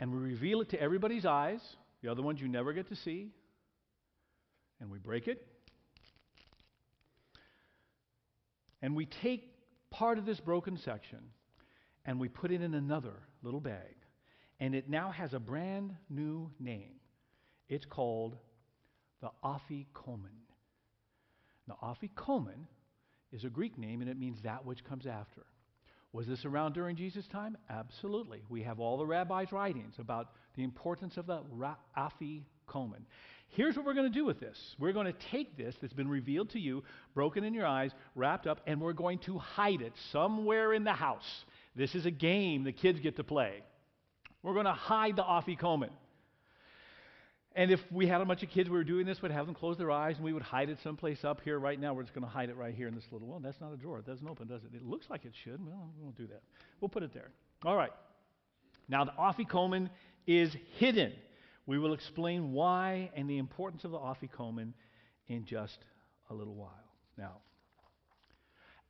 And we reveal it to everybody's eyes, the other ones you never get to see, and we break it. And we take part of this broken section and we put it in another little bag. And it now has a brand new name. It's called the Afikomen. Now, Afikomen is a Greek name and it means that which comes after. Was this around during Jesus' time? Absolutely. We have all the rabbis' writings about the importance of the ra- Afikomen. Here's what we're going to do with this. We're going to take this that's been revealed to you, broken in your eyes, wrapped up, and we're going to hide it somewhere in the house. This is a game the kids get to play. We're going to hide the Afikomen. And if we had a bunch of kids, we were doing this, we'd have them close their eyes and we would hide it someplace up here right now. We're just going to hide it right here in this little one. That's not a drawer. It doesn't open, does it? It looks like it should. Well, we won't do that. We'll put it there. All right. Now, the Afikomen is hidden. We will explain why and the importance of the Afikomen in just a little while. Now,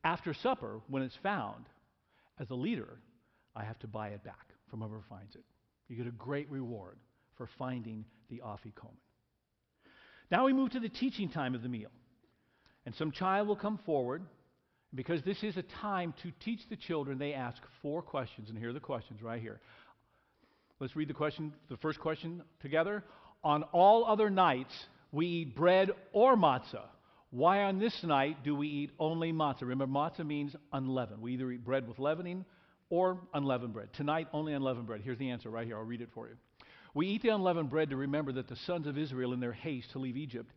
after supper, when it's found, as a leader, I have to buy it back from whoever finds it. You get a great reward for finding the Afikomen. Now we move to the teaching time of the meal. And some child will come forward. Because this is a time to teach the children, they ask four questions. And here are the questions right here. Let's read the question, the first question together. On all other nights, we eat bread or matzah. Why on this night do we eat only matzah? Remember, matzah means unleavened. We either eat bread with leavening or unleavened bread. Tonight, only unleavened bread. Here's the answer right here. I'll read it for you. We eat the unleavened bread to remember that the sons of Israel, in their haste to leave Egypt,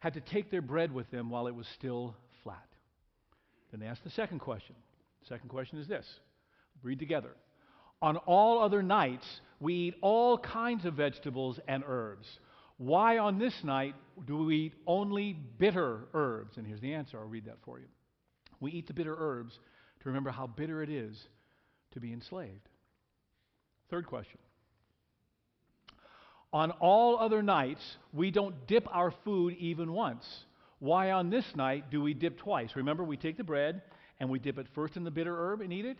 had to take their bread with them while it was still flat. Then they ask the second question. The second question is this read together. On all other nights, we eat all kinds of vegetables and herbs. Why on this night do we eat only bitter herbs? And here's the answer. I'll read that for you. We eat the bitter herbs to remember how bitter it is to be enslaved. Third question. On all other nights, we don't dip our food even once. Why on this night do we dip twice? Remember, we take the bread and we dip it first in the bitter herb and eat it,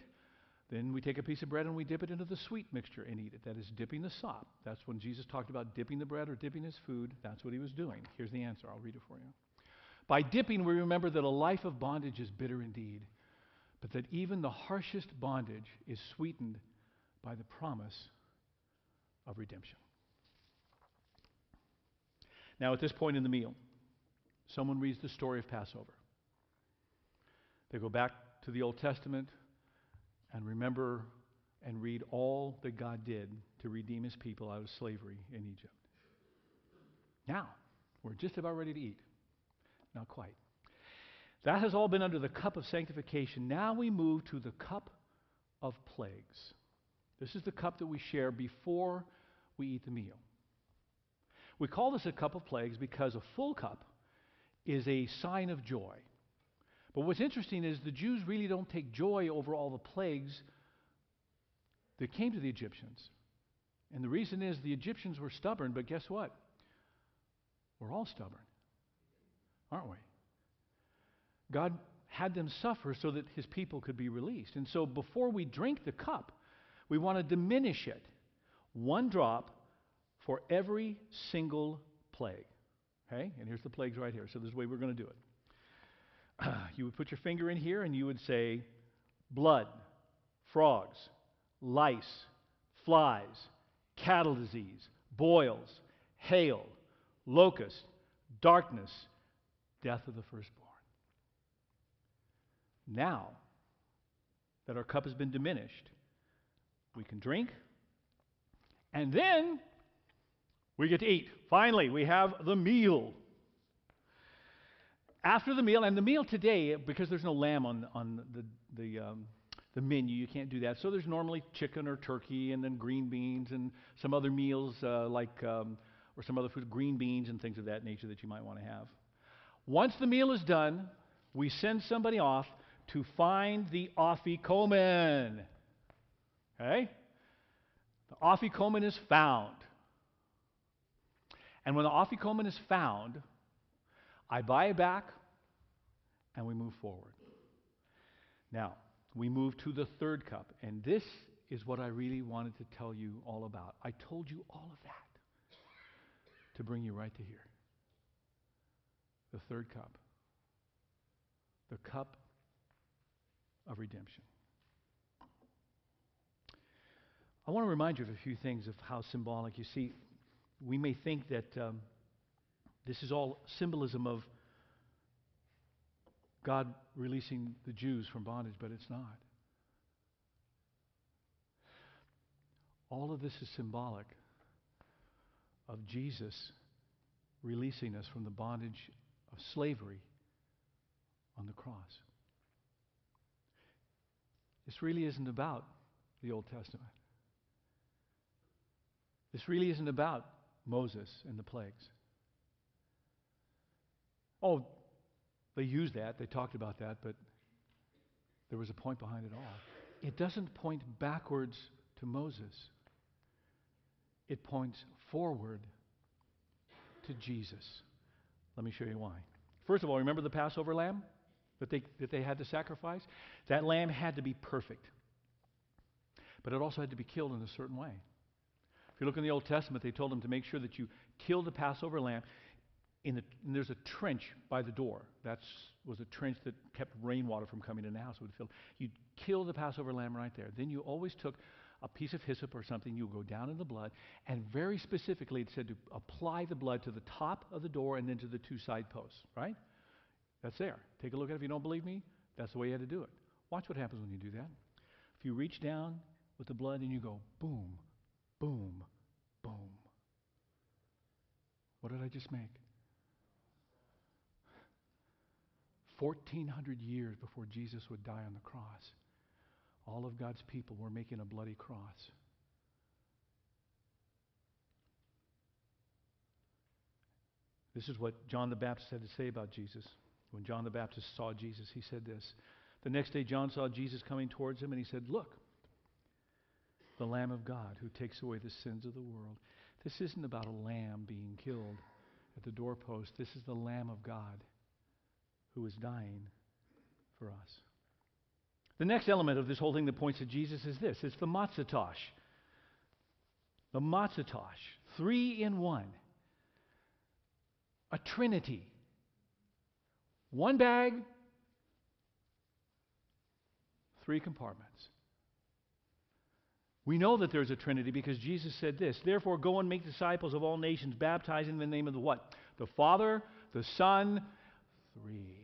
then we take a piece of bread and we dip it into the sweet mixture and eat it. That is dipping the sop. That's when Jesus talked about dipping the bread or dipping his food. That's what he was doing. Here's the answer. I'll read it for you. By dipping, we remember that a life of bondage is bitter indeed, but that even the harshest bondage is sweetened by the promise of redemption. Now, at this point in the meal, someone reads the story of Passover. They go back to the Old Testament, and remember and read all that God did to redeem his people out of slavery in Egypt. Now, we're just about ready to eat. Not quite. That has all been under the cup of sanctification. Now we move to the cup of plagues. This is the cup that we share before we eat the meal. We call this a cup of plagues because a full cup is a sign of joy. But what's interesting is the Jews really don't take joy over all the plagues that came to the Egyptians. And the reason is the Egyptians were stubborn, but guess what? We're all stubborn, aren't we? God had them suffer so that his people could be released. And so before we drink the cup, we want to diminish it one drop for every single plague. Okay? And here's the plagues right here. So this is the way we're going to do it. you would put your finger in here and you would say blood, frogs, lice, flies, cattle disease, boils, hail, locust, darkness, death of the firstborn. Now that our cup has been diminished, we can drink, and then we get to eat. Finally, we have the meal after the meal, and the meal today, because there's no lamb on, on the, the, um, the menu, you can't do that. So there's normally chicken or turkey, and then green beans, and some other meals uh, like, um, or some other food, green beans and things of that nature that you might want to have. Once the meal is done, we send somebody off to find the afikomen. Okay? The afikomen is found. And when the afikomen is found, I buy it back, and we move forward. Now, we move to the third cup, and this is what I really wanted to tell you all about. I told you all of that. to bring you right to here. The third cup. The cup of redemption. I want to remind you of a few things of how symbolic. You see, we may think that um, this is all symbolism of God releasing the Jews from bondage, but it's not. All of this is symbolic of Jesus releasing us from the bondage of slavery on the cross. This really isn't about the Old Testament. This really isn't about Moses and the plagues. Oh, they used that, they talked about that, but there was a point behind it all. It doesn't point backwards to Moses, it points forward to Jesus. Let me show you why. First of all, remember the Passover lamb that they, that they had to sacrifice? That lamb had to be perfect, but it also had to be killed in a certain way. You look in the Old Testament, they told them to make sure that you kill the Passover lamb. In the, and there's a trench by the door. That was a trench that kept rainwater from coming in the house. It would fill. You'd kill the Passover lamb right there. Then you always took a piece of hyssop or something. You go down in the blood, and very specifically, it said to apply the blood to the top of the door and then to the two side posts. Right? That's there. Take a look at it. If you don't believe me, that's the way you had to do it. Watch what happens when you do that. If you reach down with the blood and you go boom, boom, boom. What did I just make? 1,400 years before Jesus would die on the cross, all of God's people were making a bloody cross. This is what John the Baptist had to say about Jesus. When John the Baptist saw Jesus, he said this. The next day, John saw Jesus coming towards him, and he said, Look, the Lamb of God who takes away the sins of the world. This isn't about a lamb being killed at the doorpost. This is the Lamb of God who is dying for us. The next element of this whole thing that points to Jesus is this it's the matzatosh. The matzatosh. Three in one. A trinity. One bag, three compartments. We know that there's a Trinity because Jesus said this. Therefore, go and make disciples of all nations, baptizing in the name of the what? The Father, the Son, three.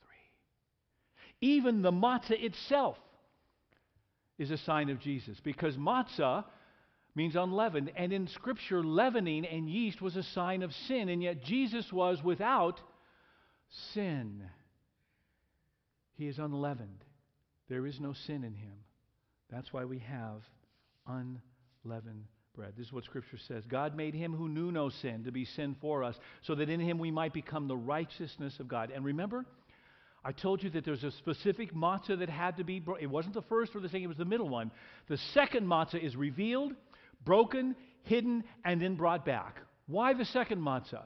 Three. Even the matzah itself is a sign of Jesus because matzah means unleavened. And in Scripture, leavening and yeast was a sign of sin, and yet Jesus was without sin. He is unleavened. There is no sin in him. That's why we have unleavened bread. This is what Scripture says. God made him who knew no sin to be sin for us, so that in him we might become the righteousness of God. And remember, I told you that there's a specific matzah that had to be, bro- it wasn't the first or the second, it was the middle one. The second matzah is revealed, broken, hidden, and then brought back. Why the second matzah?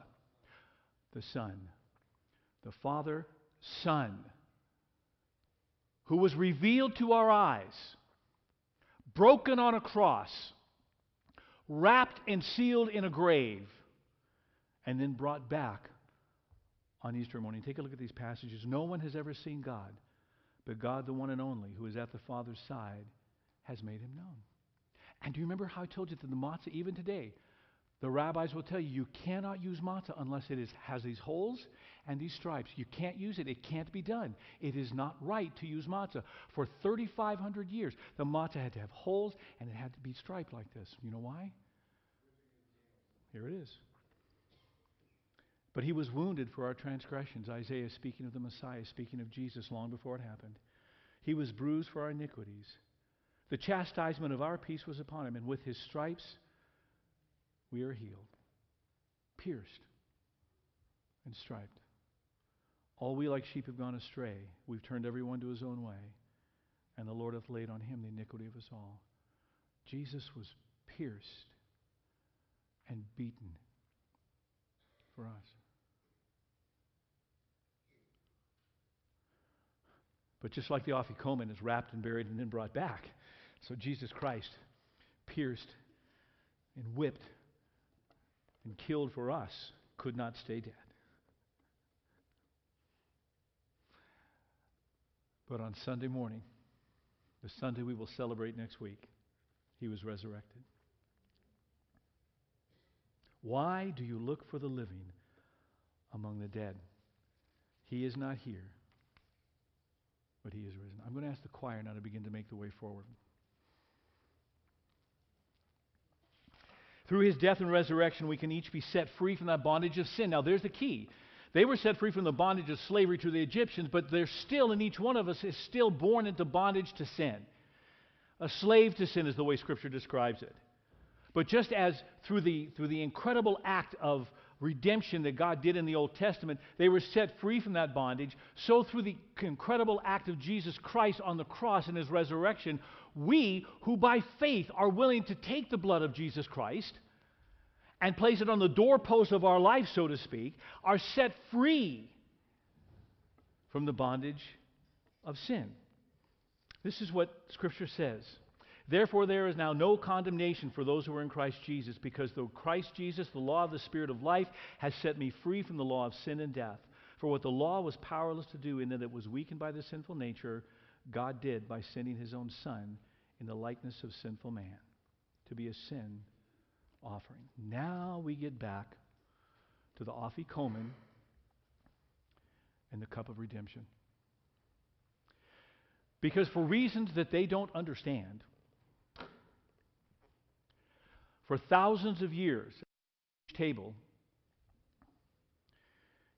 The Son. The Father, Son, who was revealed to our eyes broken on a cross, wrapped and sealed in a grave, and then brought back on Easter morning. Take a look at these passages. No one has ever seen God, but God, the one and only, who is at the Father's side, has made him known. And do you remember how I told you that the matzah, even today, the rabbis will tell you you cannot use matzah unless it is, has these holes and these stripes. You can't use it. It can't be done. It is not right to use matzah. For 3,500 years, the matzah had to have holes and it had to be striped like this. You know why? Here it is. But he was wounded for our transgressions. Isaiah speaking of the Messiah, speaking of Jesus long before it happened. He was bruised for our iniquities. The chastisement of our peace was upon him, and with his stripes we are healed, pierced, and striped. All we like sheep have gone astray. We've turned everyone to his own way, and the Lord hath laid on him the iniquity of us all. Jesus was pierced and beaten for us. But just like the Afikomen is wrapped and buried and then brought back, so Jesus Christ pierced and whipped and killed for us could not stay dead. But on Sunday morning, the Sunday we will celebrate next week, he was resurrected. Why do you look for the living among the dead? He is not here, but he is risen. I'm going to ask the choir now to begin to make the way forward. Through his death and resurrection, we can each be set free from that bondage of sin. Now, there's the key. They were set free from the bondage of slavery to the Egyptians, but there's still, in each one of us, is still born into bondage to sin. A slave to sin is the way Scripture describes it. But just as through the, through the incredible act of redemption that God did in the Old Testament, they were set free from that bondage, so through the incredible act of Jesus Christ on the cross and his resurrection, we who by faith are willing to take the blood of Jesus Christ and place it on the doorpost of our life, so to speak, are set free from the bondage of sin. This is what Scripture says. Therefore, there is now no condemnation for those who are in Christ Jesus, because through Christ Jesus, the law of the Spirit of life, has set me free from the law of sin and death. For what the law was powerless to do, in that it was weakened by the sinful nature, God did by sending his own Son in the likeness of sinful man to be a sin offering. Now we get back to the afikomen and the cup of redemption. Because for reasons that they don't understand, for thousands of years, each table,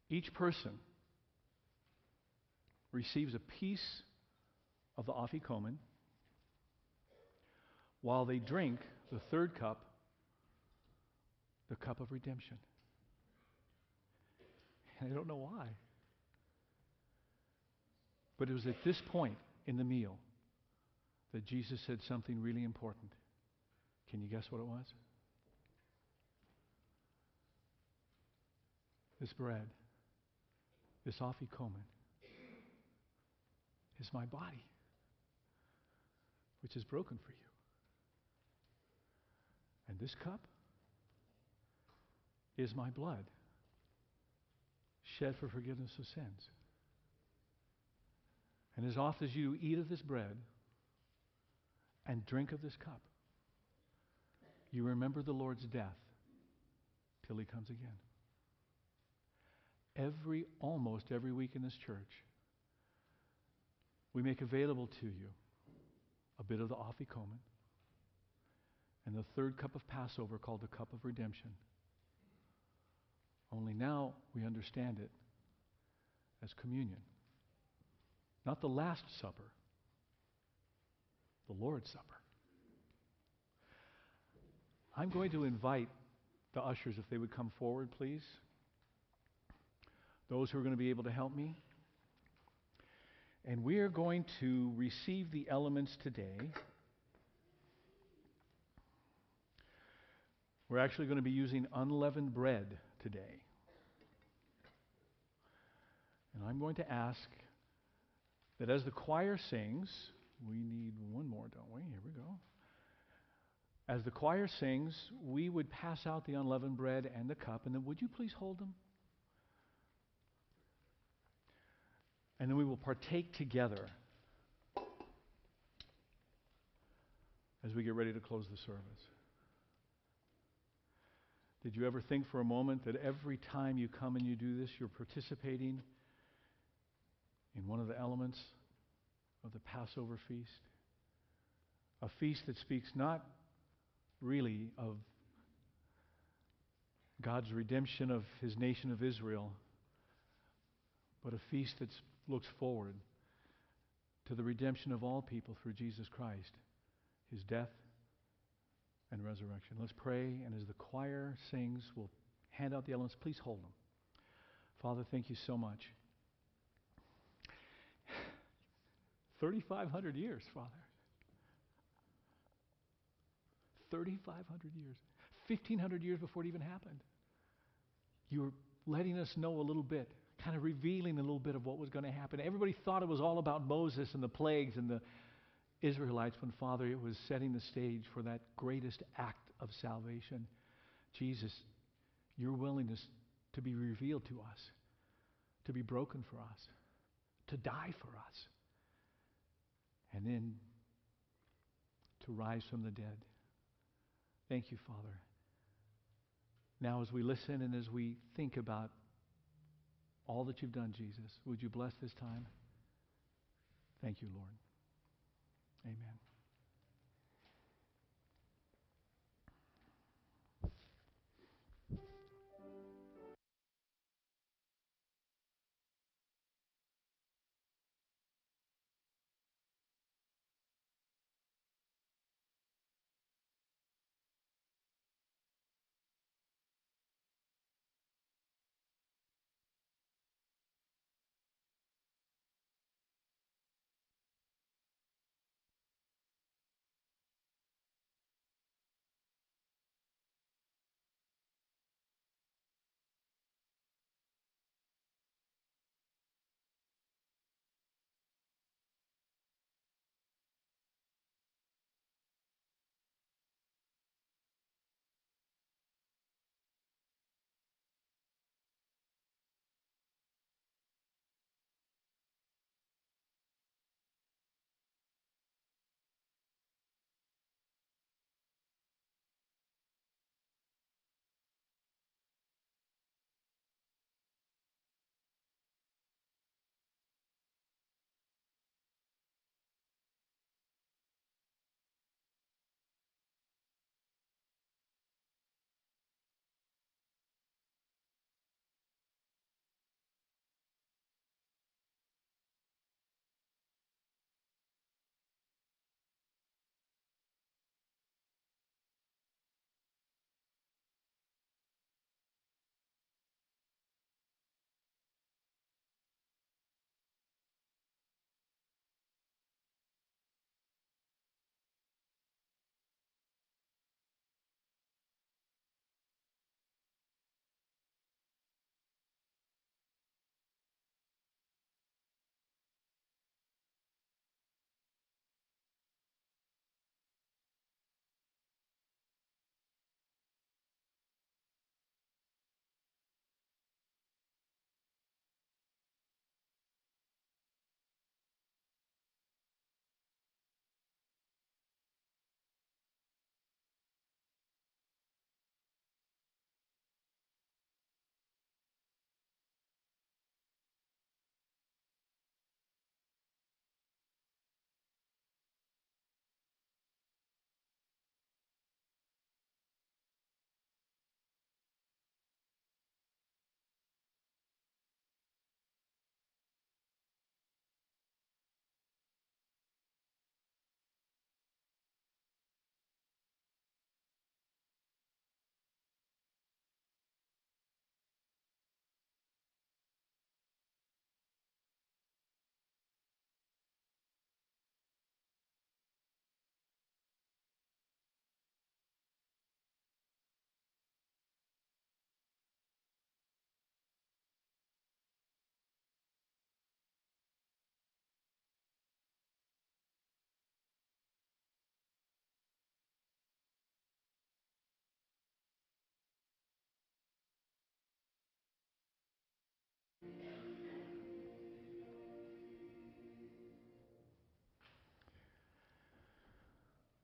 each person receives a piece of the afikomen while they drink the third cup the cup of redemption. And I don't know why. But it was at this point in the meal that Jesus said something really important. Can you guess what it was? This bread, this afikomen, is my body, which is broken for you. And this cup is my blood shed for forgiveness of sins. And as often as you eat of this bread and drink of this cup, you remember the Lord's death till he comes again. Every, almost every week in this church, we make available to you a bit of the afikomen and the third cup of Passover called the cup of redemption. Only now we understand it as communion. Not the Last Supper, the Lord's Supper. I'm going to invite the ushers, if they would come forward, please. Those who are going to be able to help me. And we are going to receive the elements today. We're actually going to be using unleavened bread today. And I'm going to ask that as the choir sings, we need one more, don't we? Here we go. As the choir sings, we would pass out the unleavened bread and the cup, and then would you please hold them? And then we will partake together as we get ready to close the service. Did you ever think for a moment that every time you come and you do this, you're participating in one of the elements of the Passover feast? A feast that speaks not really of God's redemption of his nation of Israel, but a feast that looks forward to the redemption of all people through Jesus Christ, his death and resurrection. Let's pray, and as the choir sings, we'll hand out the elements. Please hold them. Father, thank you so much. 3,500 years, Father. 3,500 years. 1,500 years before it even happened. You were letting us know a little bit, kind of revealing a little bit of what was going to happen. Everybody thought it was all about Moses and the plagues and the Israelites, when, Father, it was setting the stage for that greatest act of salvation. Jesus, your willingness to be revealed to us, to be broken for us, to die for us, and then to rise from the dead. Thank you, Father. Now, as we listen and as we think about all that you've done, Jesus, would you bless this time? Thank you, Lord. Amen.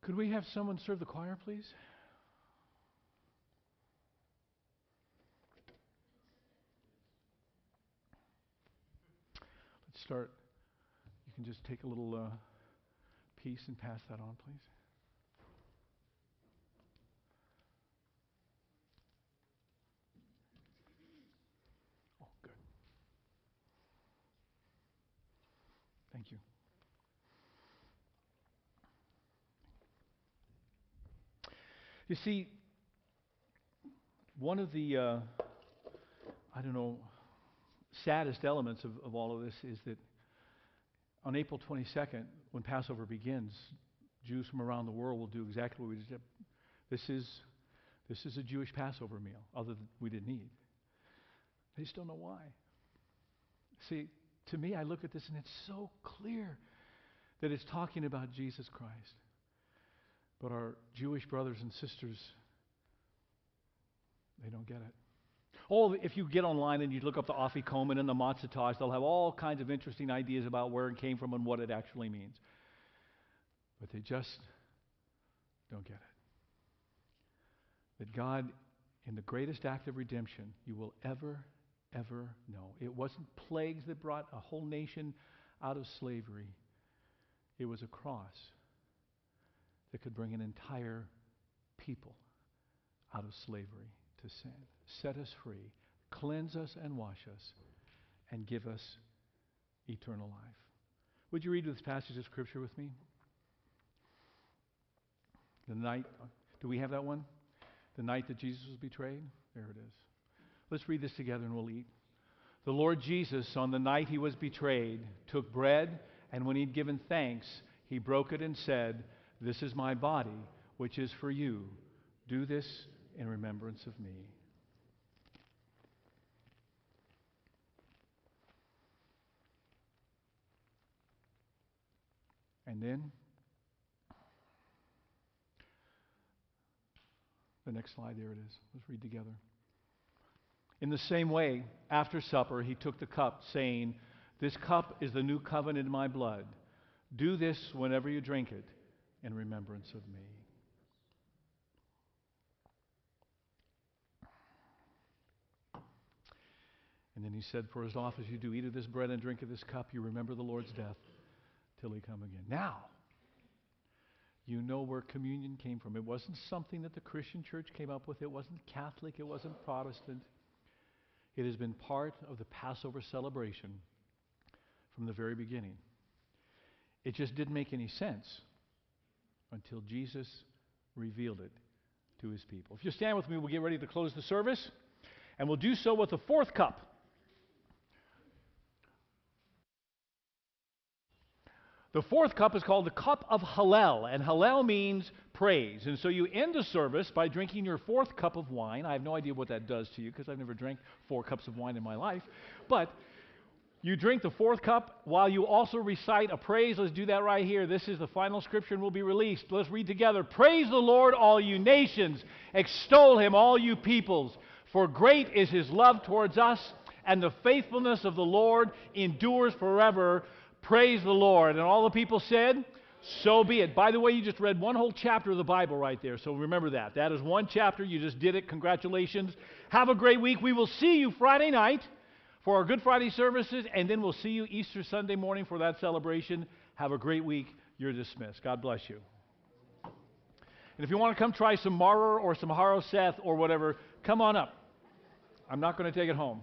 Could we have someone serve the choir, please? Let's start. You can just take a little uh, piece and pass that on, please. You see, one of the, uh, I don't know, saddest elements of, of all of this is that on April 22nd, when Passover begins, Jews from around the world will do exactly what we did. This is, this is a Jewish Passover meal, other than we didn't eat. They just don't know why. See, to me, I look at this and it's so clear that it's talking about Jesus Christ. But our Jewish brothers and sisters, they don't get it. Oh, if you get online and you look up the Afikomen and the Matzah they'll have all kinds of interesting ideas about where it came from and what it actually means. But they just don't get it. That God, in the greatest act of redemption you will ever, ever know, it wasn't plagues that brought a whole nation out of slavery, it was a cross that could bring an entire people out of slavery to sin. Set us free, cleanse us and wash us, and give us eternal life. Would you read this passage of Scripture with me? The night, do we have that one? The night that Jesus was betrayed? There it is. Let's read this together and we'll eat. The Lord Jesus, on the night he was betrayed, took bread, and when he'd given thanks, he broke it and said, This is my body, which is for you. Do this in remembrance of me. And then, the next slide, there it is. Let's read together. In the same way, after supper, he took the cup, saying, This cup is the new covenant in my blood. Do this whenever you drink it in remembrance of me. And then he said, For as often as you do eat of this bread and drink of this cup, you remember the Lord's death till he come again. Now, you know where communion came from. It wasn't something that the Christian church came up with, it wasn't Catholic, it wasn't Protestant. It has been part of the Passover celebration from the very beginning. It just didn't make any sense until Jesus revealed it to his people. If you stand with me, we'll get ready to close the service, and we'll do so with the fourth cup. The fourth cup is called the cup of Hallel, and Hallel means praise. And so you end the service by drinking your fourth cup of wine. I have no idea what that does to you because I've never drank four cups of wine in my life. But you drink the fourth cup while you also recite a praise. Let's do that right here. This is the final scripture and will be released. Let's read together. Praise the Lord, all you nations. Extol him, all you peoples. For great is his love towards us, and the faithfulness of the Lord endures forever. Praise the Lord. And all the people said, So be it. By the way, you just read one whole chapter of the Bible right there. So remember that. That is one chapter. You just did it. Congratulations. Have a great week. We will see you Friday night for our Good Friday services, and then we'll see you Easter Sunday morning for that celebration. Have a great week. You're dismissed. God bless you. And if you want to come try some Maror or some Haroseth or whatever, come on up. I'm not going to take it home.